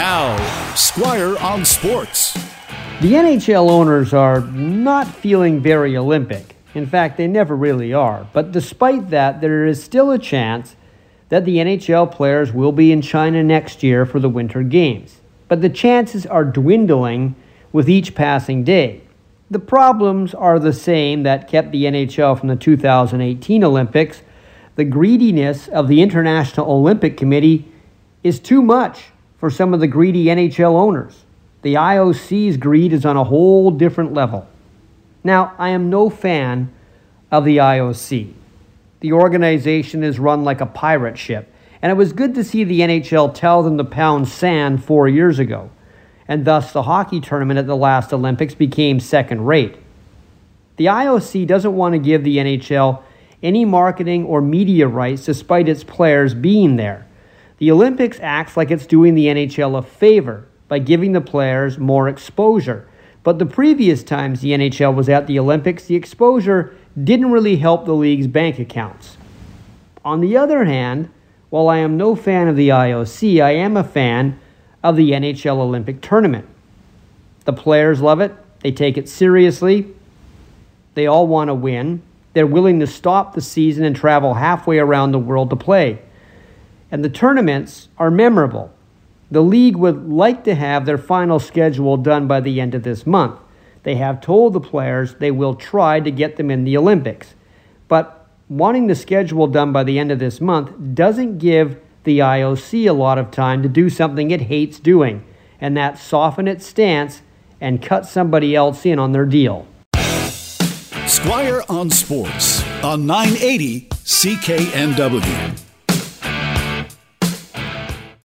Now, Squire on Sports. The NHL owners are not feeling very Olympic. In fact, they never really are. But despite that, there is still a chance that the NHL players will be in China next year for the Winter Games. But the chances are dwindling with each passing day. The problems are the same that kept the NHL from the 2018 Olympics. The greediness of the International Olympic Committee is too much for some of the greedy NHL owners. The IOC's greed is on a whole different level. Now, I am no fan of the IOC. The organization is run like a pirate ship, and it was good to see the NHL tell them to pound sand four years ago, and thus the hockey tournament at the last Olympics became second rate. The IOC doesn't want to give the NHL any marketing or media rights despite its players being there. The Olympics acts like it's doing the NHL a favor by giving the players more exposure. But the previous times the NHL was at the Olympics, the exposure didn't really help the league's bank accounts. On the other hand, while I am no fan of the IOC, I am a fan of the NHL Olympic tournament. The players love it, they take it seriously, they all want to win. They're willing to stop the season and travel halfway around the world to play and the tournaments are memorable. The league would like to have their final schedule done by the end of this month. They have told the players they will try to get them in the Olympics. But wanting the schedule done by the end of this month doesn't give the IOC a lot of time to do something it hates doing, and that soften its stance and cut somebody else in on their deal. Squire on Sports on 980 CKNW.